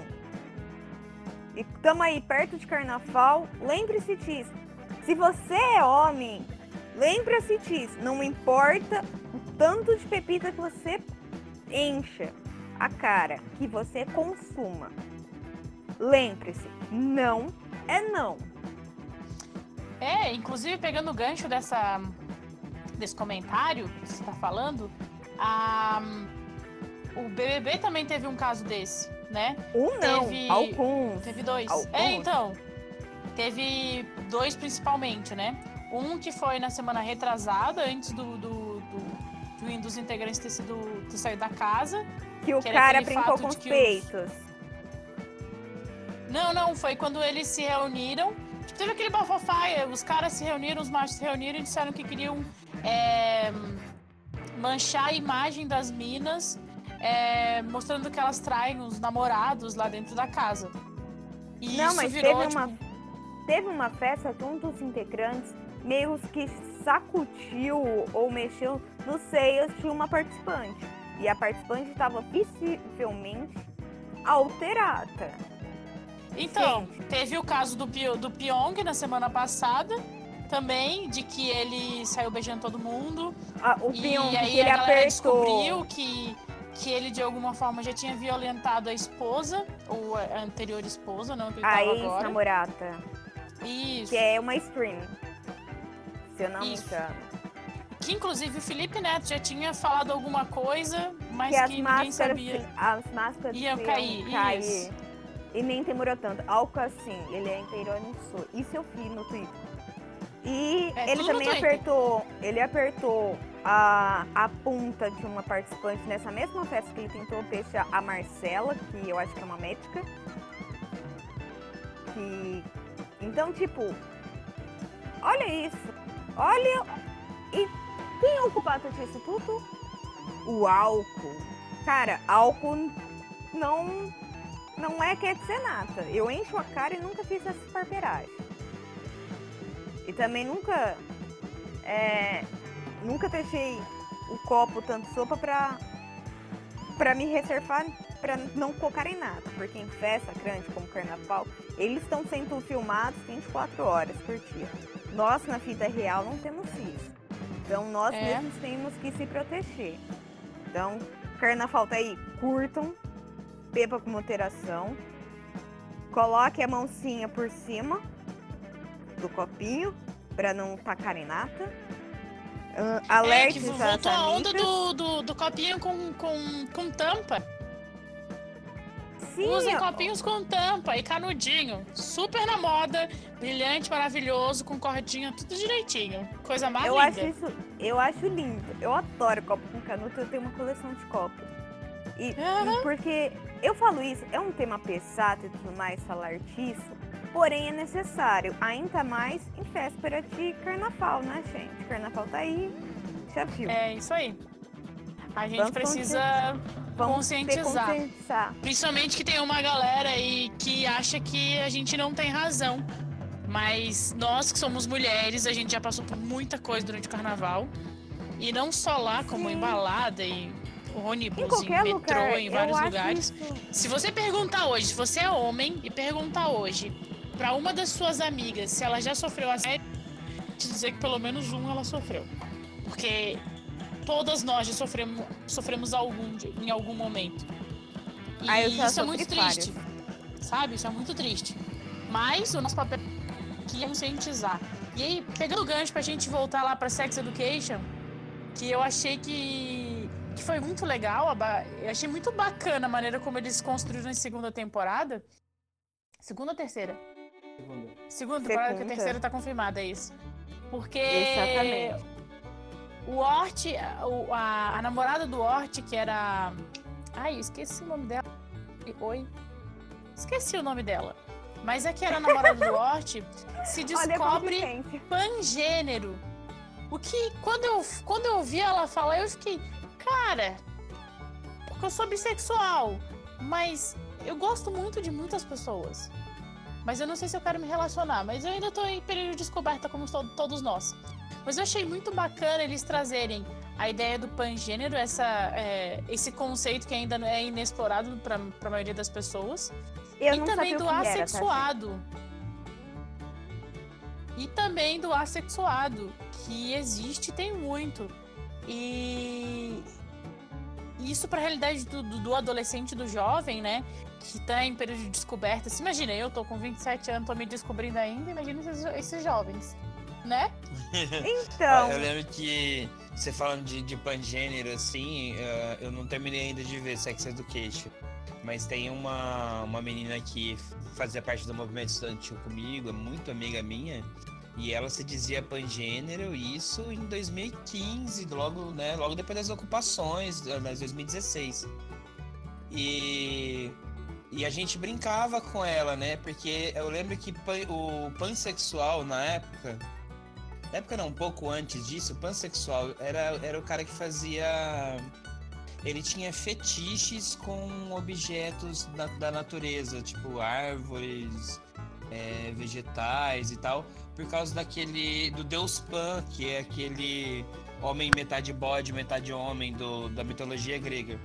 E tamo aí perto de carnaval, lembre-se disso. Se você é homem, lembre-se disso. Não importa o tanto de pepita que você encha a cara, que você consuma. Lembre-se, não é não. É, inclusive pegando o gancho dessa, desse comentário que você está falando, a, o BBB também teve um caso desse, né? Um não, Teve- alguns. Teve dois. Alguns. É, então. Teve dois principalmente, né? Um que foi na semana retrasada, antes do, do, do- de um dos integrantes ter, sido, ter saído da casa. Que o que era cara brincou com os peitos. Não, não, foi quando eles se reuniram. Tipo, teve aquele bafafá, os caras se reuniram, os machos se reuniram e disseram que queriam é, manchar a imagem das minas, é, mostrando que elas traem os namorados lá dentro da casa. E Não, mas virou, teve tipo, uma, teve uma festa que um dos integrantes meio que sacudiu ou mexeu nos seios de uma participante. E a participante estava visivelmente alterada. Então, Gente. teve o caso do, do Pyong na semana passada também, de que ele saiu beijando todo mundo. Ah, o e Pyong, aí que ele a galera apertou. descobriu que, que ele, de alguma forma, já tinha violentado a esposa, ou a anterior esposa, não que ele A ex-namorada, Isso. que é uma stream. Se eu não me Isso. engano. Que inclusive o Felipe Neto já tinha falado alguma coisa, mas que que, ninguém sabia. as máscaras Iam cair, cair. isso. E nem demorou tanto. Algo assim, ele ainda ironizou. Isso eu vi no Twitter. E É, ele também apertou, ele apertou a, a punta de uma participante nessa mesma festa que ele tentou beijar a Marcela, que eu acho que é uma médica. Que. Então, tipo, olha isso. Olha. E quem é o culpado tudo? O álcool. Cara, álcool não. Não é quer dizer nada. Eu encho a cara e nunca fiz essa barbeiragem. E também nunca. É, nunca deixei o copo tanto sopa pra. pra me reservar pra não colocar em nada. Porque em festa grande como carnaval, eles estão sendo filmados 24 horas por dia. Nós, na vida real, não temos isso. Então nós É. mesmos temos que se proteger. Então, carnaval tá aí, curtam, beba com moderação, coloque a mãozinha por cima do copinho para não tacar em nata. Ah, É, alerte que voltou a onda do, do, do copinho com, com, com tampa. Sim, Usem copinhos com tampa e canudinho. Super na moda, brilhante, maravilhoso, com cordinha, tudo direitinho. Coisa mais eu linda. acho isso, eu acho lindo. Eu adoro copo com canuto, eu tenho uma coleção de copos. E, e Aham. porque eu falo isso, é um tema pesado e tudo mais falar disso, porém é necessário, ainda mais em véspera de carnaval, né, gente? Carnaval tá aí, já viu. É isso aí. A gente Vamos precisa Vamos conscientizar. conscientizar. Principalmente que tem uma galera aí que acha que a gente não tem razão. Mas nós que somos mulheres, a gente já passou por muita coisa durante o carnaval. E não só lá, como em Sim. balada e ônibus, Em em, metrô, lugar, em vários lugares. isso- Se você perguntar hoje, se você é homem e perguntar hoje pra uma das suas amigas se ela já sofreu assédio, te dizer que pelo menos um ela sofreu. Porque todas nós já sofremos, sofremos algum, em algum momento. E Ah, isso é muito triste. Sabe? Isso é muito triste. Mas o nosso papel aqui é conscientizar. E aí, pegando o gancho pra gente voltar lá pra Sex Education, que eu achei que, que foi muito legal, eu achei muito bacana a maneira como eles construíram a segunda temporada. Segunda ou terceira? Segunda temporada, que a Segunda. terceira tá confirmada, é isso. Porque Exatamente. O Ort, a, a namorada do Ort, que era. Ai, esqueci o nome dela. Oi. Esqueci o nome dela. Mas é que era a namorada do Ort, se Olha, descobre pangênero. O que, quando eu, quando eu ouvi ela falar, eu fiquei, cara, porque eu sou bissexual, mas eu gosto muito de muitas pessoas. Mas eu não sei se eu quero me relacionar, mas eu ainda tô em período de descoberta, como to- todos nós. Mas eu achei muito bacana eles trazerem a ideia do pangênero, essa, é, esse conceito que ainda é inexplorado para a maioria das pessoas Eu e também do era, tá, assexuado. e também do assexuado, que existe e tem muito. E isso para a realidade do, do, do adolescente do jovem, né? Que tá em período de descoberta. Se imagina, eu tô com 27 anos, tô me descobrindo ainda, imagina esses, esses jovens, né? Então, Eu lembro que você falando de, de pangênero, assim, eh, eu não terminei ainda de ver Sex Education. Mas tem uma, uma menina que fazia parte do movimento estudantil comigo, é muito amiga minha. E ela se dizia pangênero, isso em 2015, logo, né, logo depois das ocupações, mas 2016. E, e a gente brincava com ela, né? Porque eu lembro que pan- o pansexual na época, época não, um pouco antes disso, pansexual era, era o cara que fazia. Ele tinha fetiches com objetos da, da natureza, tipo árvores, é, vegetais e tal, por causa daquele. do Deus Pan, que é aquele homem metade bode, metade homem do, da mitologia grega.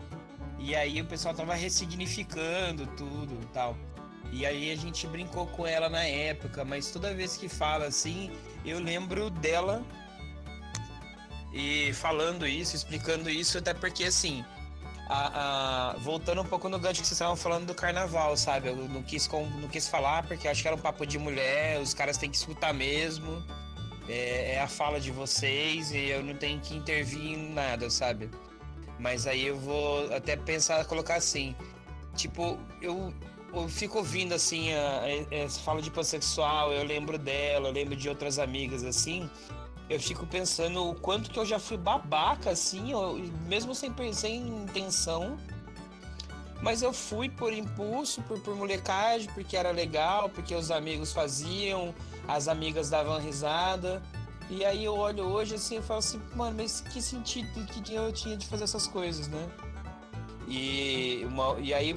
E aí o pessoal tava ressignificando tudo e tal. E aí a gente brincou com ela na época, mas toda vez que fala assim, eu lembro dela e falando isso, explicando isso, até porque assim, a, a, voltando um pouco no gancho que vocês estavam falando do carnaval, sabe? Eu não quis, não quis falar porque acho que era um papo de mulher, os caras têm que escutar mesmo. É, é, a fala de vocês e eu não tenho que intervir em nada, sabe? Mas aí eu vou até pensar, colocar assim. Tipo, eu, eu fico ouvindo assim, a, a, a fala de pansexual, eu lembro dela, eu lembro de outras amigas assim eu fico pensando o quanto que eu já fui babaca, assim, eu, mesmo sem, sem intenção. Mas eu fui por impulso, por, por molecagem, porque era legal, porque os amigos faziam, as amigas davam risada. E aí eu olho hoje assim e falo assim, mano, mas que sentido que eu tinha de fazer essas coisas, né? E, uma, e aí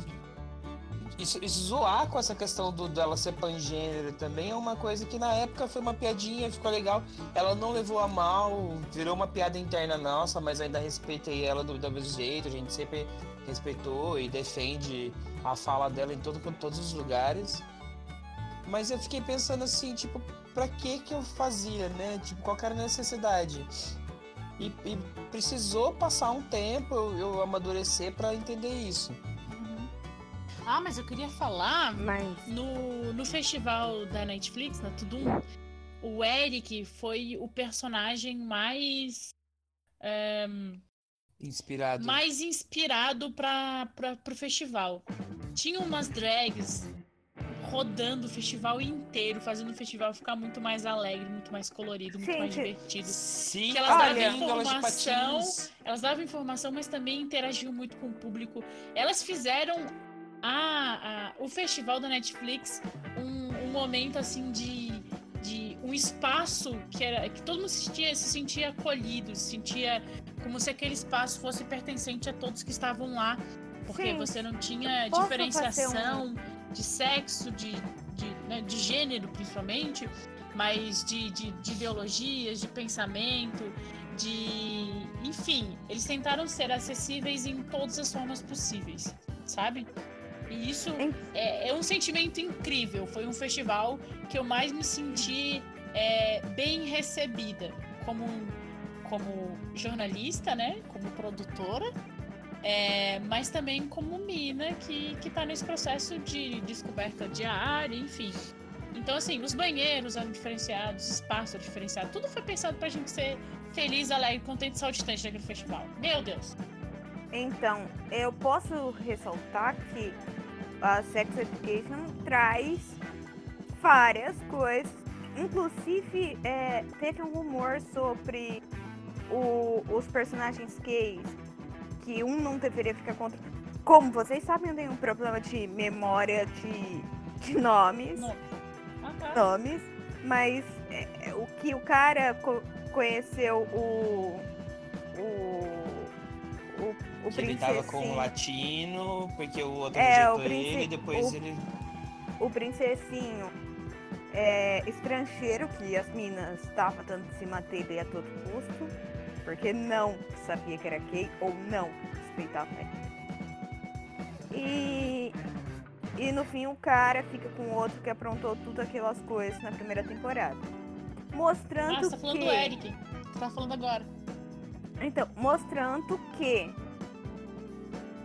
isso, isso, zoar com essa questão do, dela ser pangênero também é uma coisa que na época foi uma piadinha, ficou legal. Ela não levou a mal, virou uma piada interna nossa, mas ainda respeitei ela do, do mesmo jeito. A gente sempre respeitou e defende a fala dela em todo, todos os lugares. Mas eu fiquei pensando assim, tipo, pra que que eu fazia, né? Tipo, qual era a necessidade? E, e precisou passar um tempo eu, eu amadurecer para entender isso. Ah, mas eu queria falar mas... no, no festival da Netflix, na Tudum, o Eric foi o personagem mais. Um, inspirado. Mais inspirado para o festival. Tinha umas drags rodando o festival inteiro, fazendo o festival ficar muito mais alegre, muito mais colorido, muito Sim, mais divertido. Sim, que elas davam informação, elas davam informação, mas também interagiam muito com o público. Elas fizeram a, a, o festival da Netflix um, um momento assim de, de um espaço que era que todo mundo se sentia, se sentia acolhido, se sentia como se aquele espaço fosse pertencente a todos que estavam lá, porque Sim. você não tinha diferenciação um... de sexo, de, de, né, de gênero principalmente, mas de, de, de ideologias, de pensamento, de. Enfim, eles tentaram ser acessíveis em todas as formas possíveis, sabe? E isso é, é, um sentimento incrível. Foi um festival que eu mais me senti é, bem recebida como, como jornalista, né? Como produtora. É, mas também como mina que, que tá nesse processo de descoberta diária, enfim. Então, assim, os banheiros eram diferenciados, espaço era diferenciado, tudo foi pensado pra gente ser feliz, alegre, contente e saltitante naquele festival. Meu Deus! Então, eu posso ressaltar que a Sex Education traz várias coisas. Inclusive, é, teve um rumor sobre o, os personagens gays, que um não deveria ficar contra. Como vocês sabem, eu tenho um problema de memória de, de nomes. Nomes. Mas é, o que o cara co conheceu o. o o, o que ele tava com o latino, porque o outro é, rejeitou ele, e depois o, ele. O princesinho é, estrangeiro, que as minas estavam tentando se manter a todo custo, porque não sabia que era gay ou não respeitava ele. E, e no fim o cara fica com o outro que aprontou tudo aquelas coisas na primeira temporada. Mostrando ah, você tá falando que... do Eric. Você tá falando agora. Então, mostrando que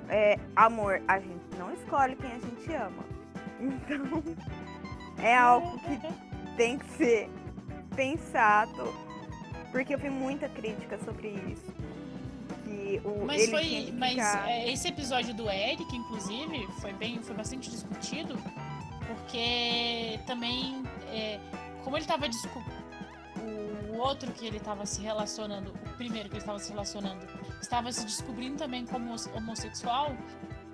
é, amor, a gente não escolhe quem a gente ama. Então, é algo que tem que ser pensado, porque eu vi muita crítica sobre isso. Que o, mas foi, mas é, esse episódio do Eric, inclusive, foi bem, foi bastante discutido, porque também, é, como ele estava discutindo o outro que ele estava se relacionando, o primeiro que ele estava se relacionando, estava se descobrindo também como homossexual,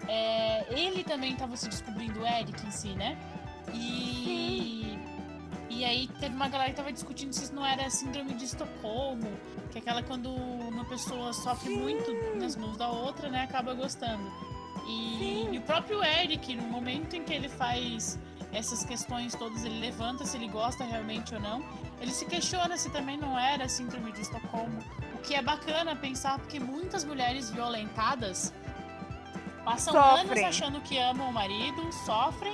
é, ele também estava se descobrindo o Eric em si, né? E, e aí teve uma galera que estava discutindo se isso não era síndrome de Estocolmo, que é aquela quando uma pessoa sofre Sim. muito nas mãos da outra, né, acaba gostando. E, e, o próprio Eric, no momento em que ele faz essas questões todas, ele levanta se ele gosta realmente ou não. Ele se questiona se também não era síndrome de Estocolmo, o que é bacana pensar porque muitas mulheres violentadas passam sofrem. anos achando que amam o marido, sofrem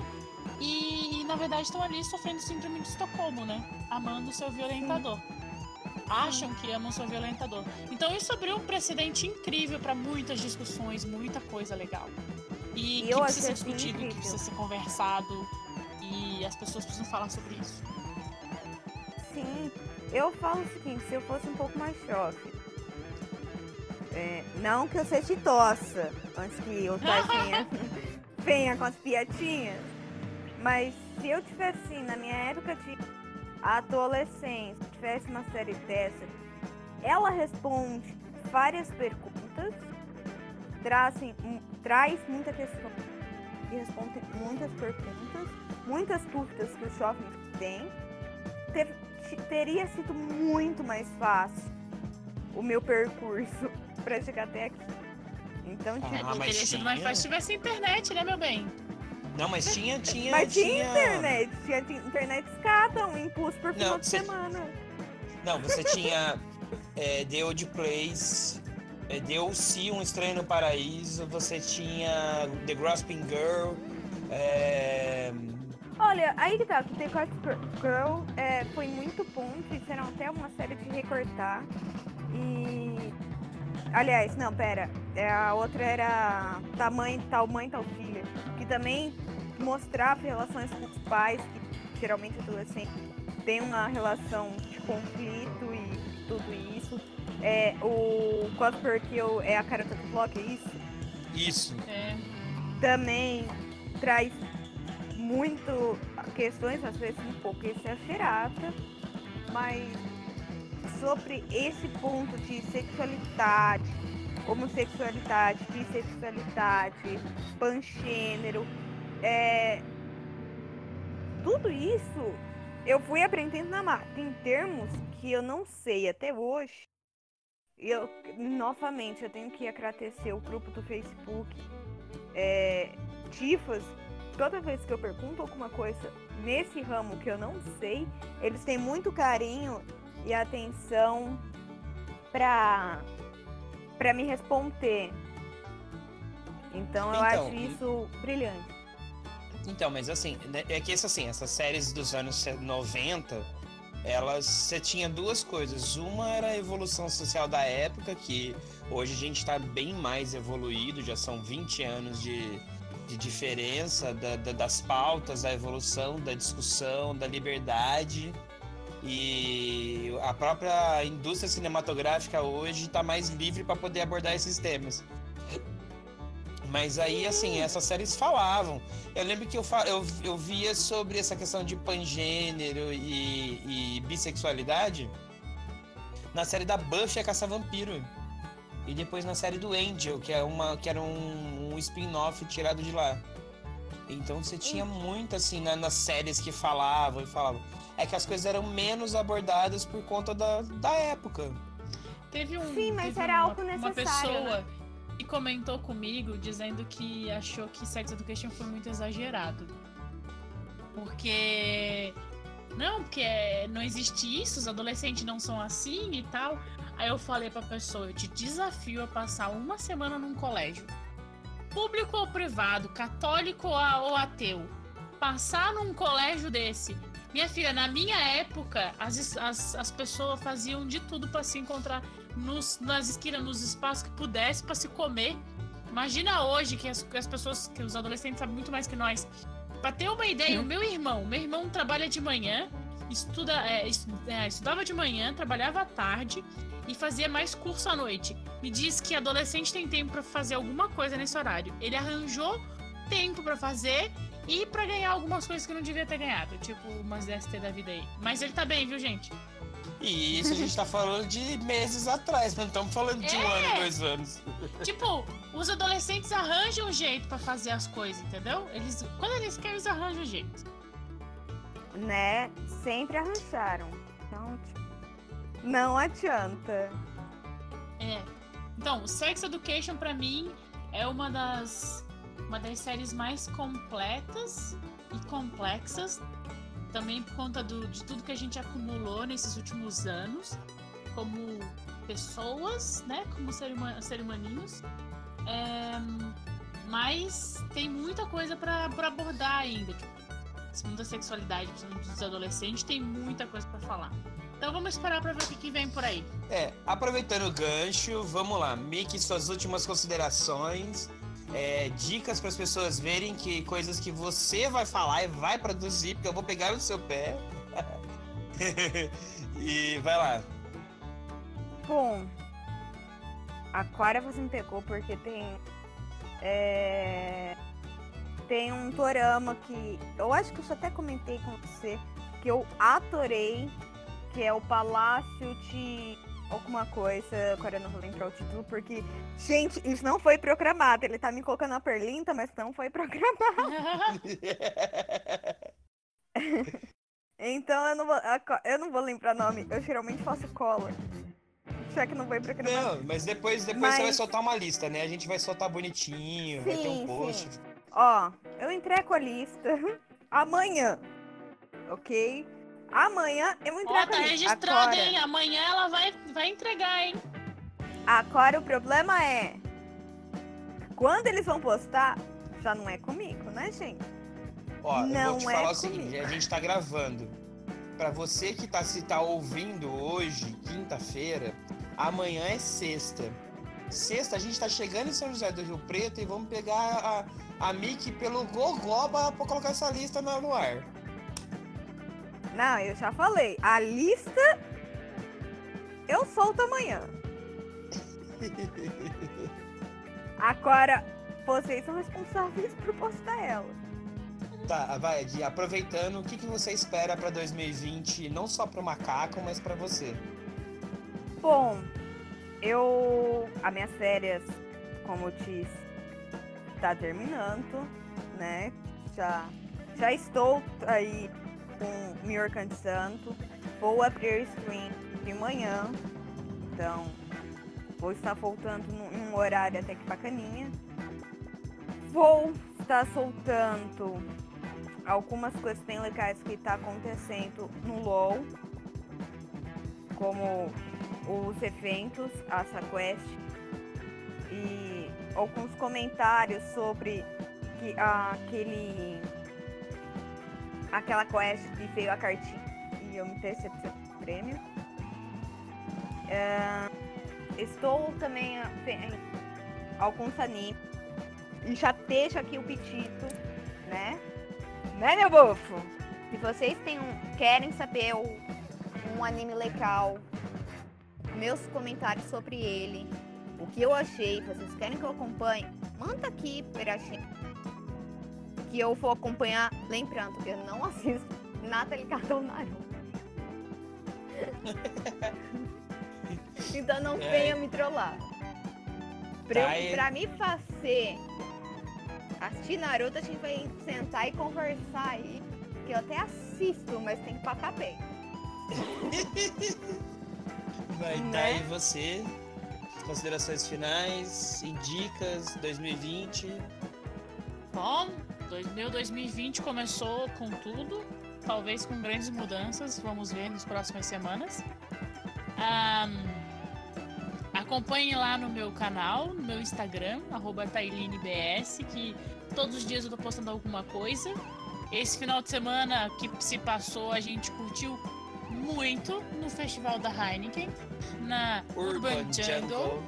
E, na verdade estão ali sofrendo síndrome de Estocolmo, né? Amando o seu violentador. Acham que amam seu violentador. Então isso abriu um precedente incrível para muitas discussões, muita coisa legal. E, E que precisa ser assim discutido, que incrível. precisa ser conversado. E as pessoas precisam falar sobre isso. Sim, eu falo o seguinte, se eu fosse um pouco mais chofe, é, não que eu seja tossa, antes que o Thay venha, com as piadinhas, mas se eu tivesse assim, na minha época de adolescência, tivesse uma série dessa, ela responde várias perguntas, traz, assim, um- traz muita questão e responde muitas perguntas, muitas dúvidas que o shopping tem. Teve- te- teria sido muito mais fácil o meu percurso para chegar até aqui. Então, Ah, tipo, É, mas teria sido mais fácil se tivesse internet, né, meu bem? Não, mas tinha, tinha. mas tinha internet, tinha ti- internet escada, um impulso por final Não, de cê- semana. Não, você tinha é, The Old Place, é, DLC, Um Estranho no Paraíso, você tinha The Grasping Girl, é, Olha, aí que tá, The Cut Girl é, foi muito bom, fizeram até uma série de recortar. E. Aliás, não, pera. É, a outra era Tamanho, Tal Mãe, Tal Filha. Que também mostrava relações com os pais, que geralmente adolescentes têm uma relação de conflito e tudo isso. É, o Cosper Kill é a carota do Flock, é isso? isso. É. também traz muito questões, às vezes um pouco exagerada, mas sobre esse ponto de sexualidade, homossexualidade, bissexualidade, pangênero, é, tudo isso eu fui aprendendo na marca, em termos que eu não sei até hoje. Eu, novamente, eu tenho que agradecer o grupo do Facebook é, Tifas, toda vez que eu pergunto alguma coisa nesse ramo que eu não sei, eles têm muito carinho e atenção pra, pra me responder. Então eu Então, acho isso brilhante. Então, mas assim, né, é que assim, essas séries dos anos 90, elas você tinha duas coisas. Uma era a evolução social da época, que hoje a gente está bem mais evoluído, já são 20 anos de, de diferença da- da- das pautas, da evolução, da discussão, da liberdade. E a própria indústria cinematográfica hoje está mais livre para poder abordar esses temas. Mas aí, assim, essas séries falavam. Eu lembro que eu, eu, eu via sobre essa questão de pangênero e, e bissexualidade na série da Buffy a Caça-Vampiro. E depois na série do Angel, que, é uma, que era um, um spin-off tirado de lá. Então você tinha muito, assim, na- nas séries que falavam e falavam. É que as coisas eram menos abordadas por conta da, da época. Teve um. Sim, mas teve era uma, algo Uma necessário, pessoa que comentou comigo dizendo que achou que Sex Education foi muito exagerado. Porque. Não, porque é- não existe isso, os adolescentes não são assim e tal. Aí eu falei pra pessoa, eu te desafio a passar uma semana num colégio. Público ou privado, católico ou ateu. Passar num colégio desse. Minha filha, na minha época, as, as, as pessoas faziam de tudo pra se encontrar nos, nas esquinas, nos espaços que pudesse pra se comer. Imagina hoje que as, que as pessoas, que os adolescentes sabem muito mais que nós. Pra ter uma ideia, o meu irmão, meu irmão trabalha de manhã, estuda, é, é, estudava de manhã, trabalhava à tarde e fazia mais curso à noite. Me diz que adolescente tem tempo pra fazer alguma coisa nesse horário. Ele arranjou tempo pra fazer e pra ganhar algumas coisas que não devia ter ganhado, tipo umas DST da vida aí. Mas ele tá bem, viu, gente? E isso a gente tá falando de meses atrás, não estamos falando de um É. ano, dois anos. Tipo, os adolescentes arranjam um jeito pra fazer as coisas, entendeu? Eles, quando eles querem, eles arranjam um jeito. Né? Sempre arranjaram. Então, tipo, não adianta. É. Então, Sex Education pra mim é uma das uma das séries mais completas e complexas, também por conta do, de tudo que a gente acumulou nesses últimos anos, como pessoas, né, como ser, huma- ser humaninhos. É, mas tem muita coisa pra abordar ainda. tipo, esse mundo da sexualidade, principalmente dos adolescentes, tem muita coisa para falar. Então vamos esperar para ver o que, que, vem por aí. É, aproveitando o gancho, vamos lá. Mickey, suas últimas considerações. É, dicas para as pessoas verem que coisas que você vai falar e vai produzir, porque eu vou pegar no seu pé. e vai lá. Bom, Aquária você me pegou porque tem. É, tem um dorama que. Eu acho que eu até comentei com você que eu adorei, que é o Palácio de alguma coisa. Agora eu não vou lembrar o título, porque. Gente, isso não foi programado. Ele tá me colocando na perlinta, mas não foi programado. então eu não vou. Eu não vou lembrar nome. Eu geralmente faço color já que não foi pra gravar. Não, mas depois, depois mas... você vai soltar uma lista, né? A gente vai soltar bonitinho, sim, vai ter um post. Sim. Ó, eu entrego a lista amanhã, ok? Amanhã eu entrego Ó, tá a lista. registrado, hein? Amanhã ela vai, vai entregar, hein? Agora o problema é... Quando eles vão postar, já não é comigo, né, gente? Ó, não eu vou te é falar o seguinte, a gente tá gravando. Pra você que tá se tá ouvindo hoje, quinta-feira, Amanhã é sexta. Sexta a gente tá chegando em São José do Rio Preto e vamos pegar a, a Mickey pelo Gogoba pra colocar essa lista no, ar. Não, eu já falei. A lista eu solto amanhã. Agora, vocês são responsáveis por postar ela. Tá, vai, Edi, aproveitando, o que, que você espera para 2020, não só para o macaco, mas para você? Bom, eu. As minhas férias, como eu disse, tá terminando, né? Já, já estou aí com me organizando. Vou abrir stream de manhã. Então, vou estar voltando em um horário até que bacaninha. Vou estar soltando algumas coisas bem legais que tá acontecendo no LoL. Como os eventos, a Quest e alguns comentários sobre que, aquele aquela quest que veio a cartinha e eu me decepcionei com o prêmio. Uh, estou também em alguns animes e já deixo aqui o pedido, né? Né, meu bofo? Se vocês têm um, querem saber um anime legal meus comentários sobre ele, o que eu achei, vocês querem que eu acompanhe, manda aqui pra gente. Que eu vou acompanhar, lembrando que eu não assisto nada ligado ao Naruto. então não é. venha me trollar. Pra, tá eu, pra me fazer assistir Naruto, a gente vai sentar e conversar aí. Que eu até assisto, mas tem que pagar bem. Vai né? dar aí você. Considerações finais e dicas 2020. Bom, meu 2020 começou com tudo, talvez com grandes mudanças, vamos ver nas próximas semanas. Um, acompanhe lá no meu canal, no meu Instagram, TailinBS, que todos os dias eu tô postando alguma coisa. Esse final de semana que se passou, a gente curtiu muito no festival da Heineken, na Urban, Urban Jungle, Jungle,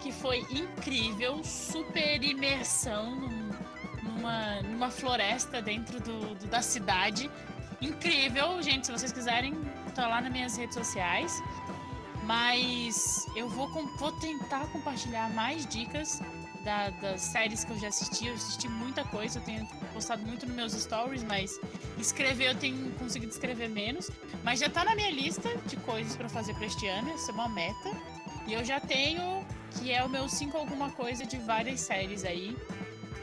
que foi incrível, super imersão num, numa, numa floresta dentro do, do, da cidade. Incrível, gente, se vocês quiserem, tá lá nas minhas redes sociais. Mas eu vou, vou tentar compartilhar mais dicas da, das séries que eu já assisti. Eu assisti muita coisa, eu tenho postado muito nos meus stories, mas escrever eu tenho conseguido escrever menos. Mas já tá na minha lista de coisas para fazer para este ano, isso é uma meta. E eu já tenho, que é o meu 5 alguma coisa de várias séries aí.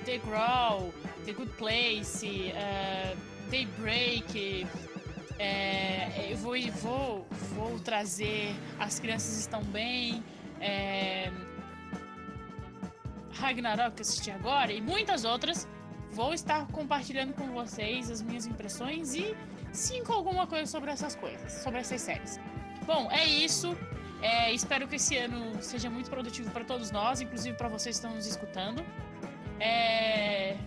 The Growl, The Good Place, uh, Daybreak. É, eu vou, vou, vou trazer As Crianças Estão Bem. É, Ragnarok que assisti agora e muitas outras. Vou estar compartilhando com vocês as minhas impressões e cinco alguma coisa sobre essas coisas, sobre essas séries. Bom, é isso. É, espero que esse ano seja muito produtivo para todos nós, inclusive para vocês que estão nos escutando. É,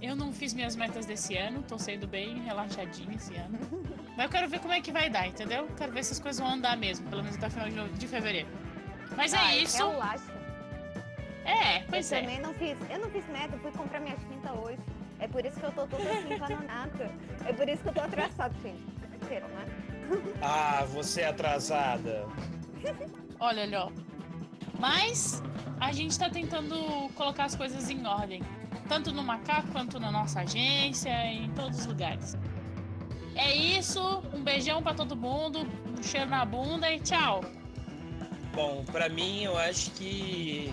Eu não fiz minhas metas desse ano, tô sendo bem relaxadinho esse ano. Mas eu quero ver como é que vai dar, entendeu? Quero ver se as coisas vão andar mesmo, pelo menos até o final de, fevereiro. Mas é isso. Relaxa. É, Eu pois é. também não fiz. Eu não fiz meta, eu fui comprar minha tinta hoje. É por isso que eu tô toda assim empananada. É por isso que eu tô atrasada, gente. Brincadeira, né? Ah, você é atrasada. Olha, olha, ó. Mas a gente tá tentando colocar as coisas em ordem. Tanto no macaco quanto na nossa agência, em todos os lugares. É isso. Um beijão pra todo mundo. Um cheiro na bunda e tchau. Bom, pra mim eu acho que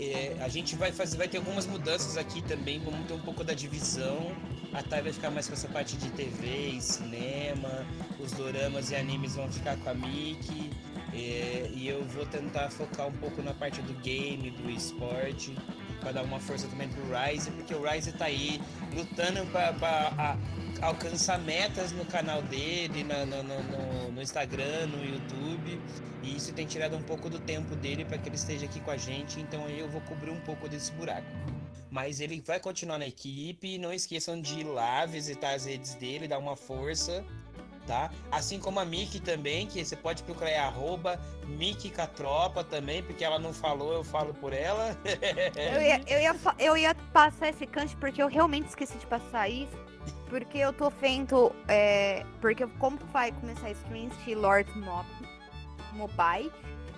é, a gente vai fazer, vai ter algumas mudanças aqui também, vamos ter um pouco da divisão. A Thay vai ficar mais com essa parte de TV e cinema, os doramas e animes vão ficar com a Miki. é, e eu vou tentar focar um pouco na parte do game, do esporte, para dar uma força também pro Rise, porque o Rise tá aí lutando para alcançar metas no canal dele, no- no- no Instagram, no YouTube. E isso tem tirado um pouco do tempo dele para que ele esteja aqui com a gente, então aí eu vou cobrir um pouco desse buraco. Mas ele vai continuar na equipe, não esqueçam de ir lá visitar as redes dele, dar uma força, tá? Assim como a Miki também, que você pode procurar é arroba Catropa também, porque ela não falou, eu falo por ela. Eu ia, eu, ia, eu ia passar esse canto porque eu realmente esqueci de passar isso. Porque eu tô vendo. É, porque como vai começar a stream de Lord Mob, Mobile,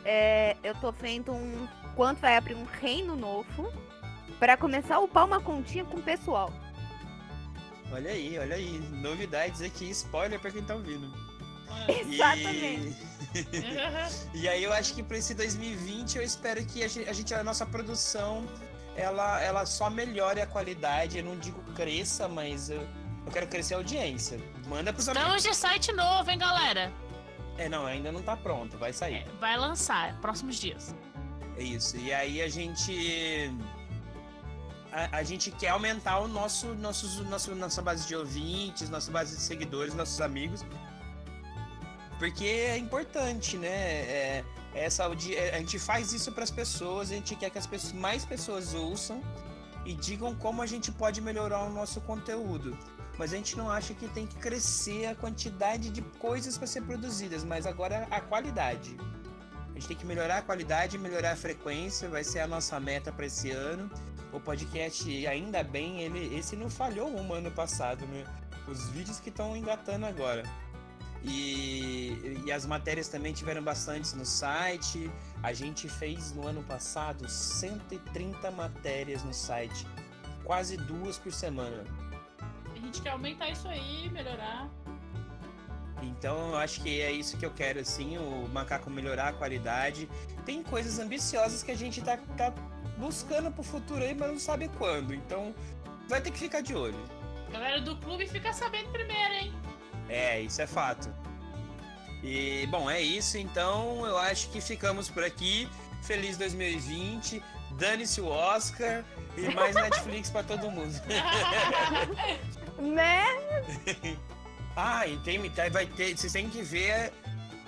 é, eu tô vendo um. Quanto vai abrir um reino novo para começar a upar uma continha com o pessoal. Olha aí, olha aí, novidades aqui, spoiler para quem tá ouvindo. E- Exatamente. E aí eu acho que para esse 2020 eu espero que a gente, a, gente- a nossa produção ela, ela só melhore a qualidade. Eu não digo cresça, mas eu, eu quero crescer a audiência. Manda pros amigos. Estamos de site novo, hein, galera? É, não, ainda não tá pronto, vai sair. É, vai lançar próximos dias. É isso. E aí a gente. A, a gente quer aumentar o nosso, nossos, nosso, nossa base de ouvintes, nossa base de seguidores, nossos amigos. Porque é importante, né? É, essa audi- é, a gente faz isso para as pessoas, a gente quer que as pessoas, mais pessoas ouçam e digam como a gente pode melhorar o nosso conteúdo. Mas a gente não acha que tem que crescer a quantidade de coisas para ser produzidas, mas agora a qualidade. A gente tem que melhorar a qualidade, melhorar a frequência, vai ser a nossa meta para esse ano. O podcast, ainda bem, ele, esse não falhou um ano passado, né? Os vídeos que estão engatando agora. E, e as matérias também tiveram bastantes no site. A gente fez no ano passado 130 matérias no site, quase duas por semana. A gente quer aumentar isso aí, melhorar. Então eu acho que é isso que eu quero, assim, o macaco melhorar a qualidade. Tem coisas ambiciosas que a gente tá, tá buscando pro futuro aí, mas não sabe quando. Então vai ter que ficar de olho. Galera do clube fica sabendo primeiro, hein? É, isso é fato. E bom, é isso. Então eu acho que ficamos por aqui. Feliz 2020. Dane-se o Oscar e mais Netflix pra todo mundo. Né? Ah, e tem, vai ter, vocês têm que ver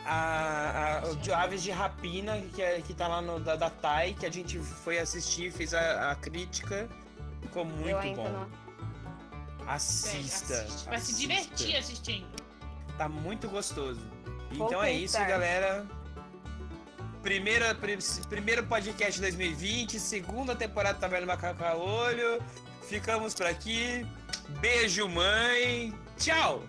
a, a- o de Aves de Rapina, que, é, que tá lá no, da, da Thai, que a gente foi assistir, fez a, a crítica. Ficou muito bom. não. Assista. Assiste, Vai se divertir assistindo. Tá muito gostoso. Vou Então é isso, galera. Primeira, pri- primeiro podcast 2020, segunda temporada Taverna do Macaco a Olho. Ficamos por aqui. Beijo, mãe. Tchau!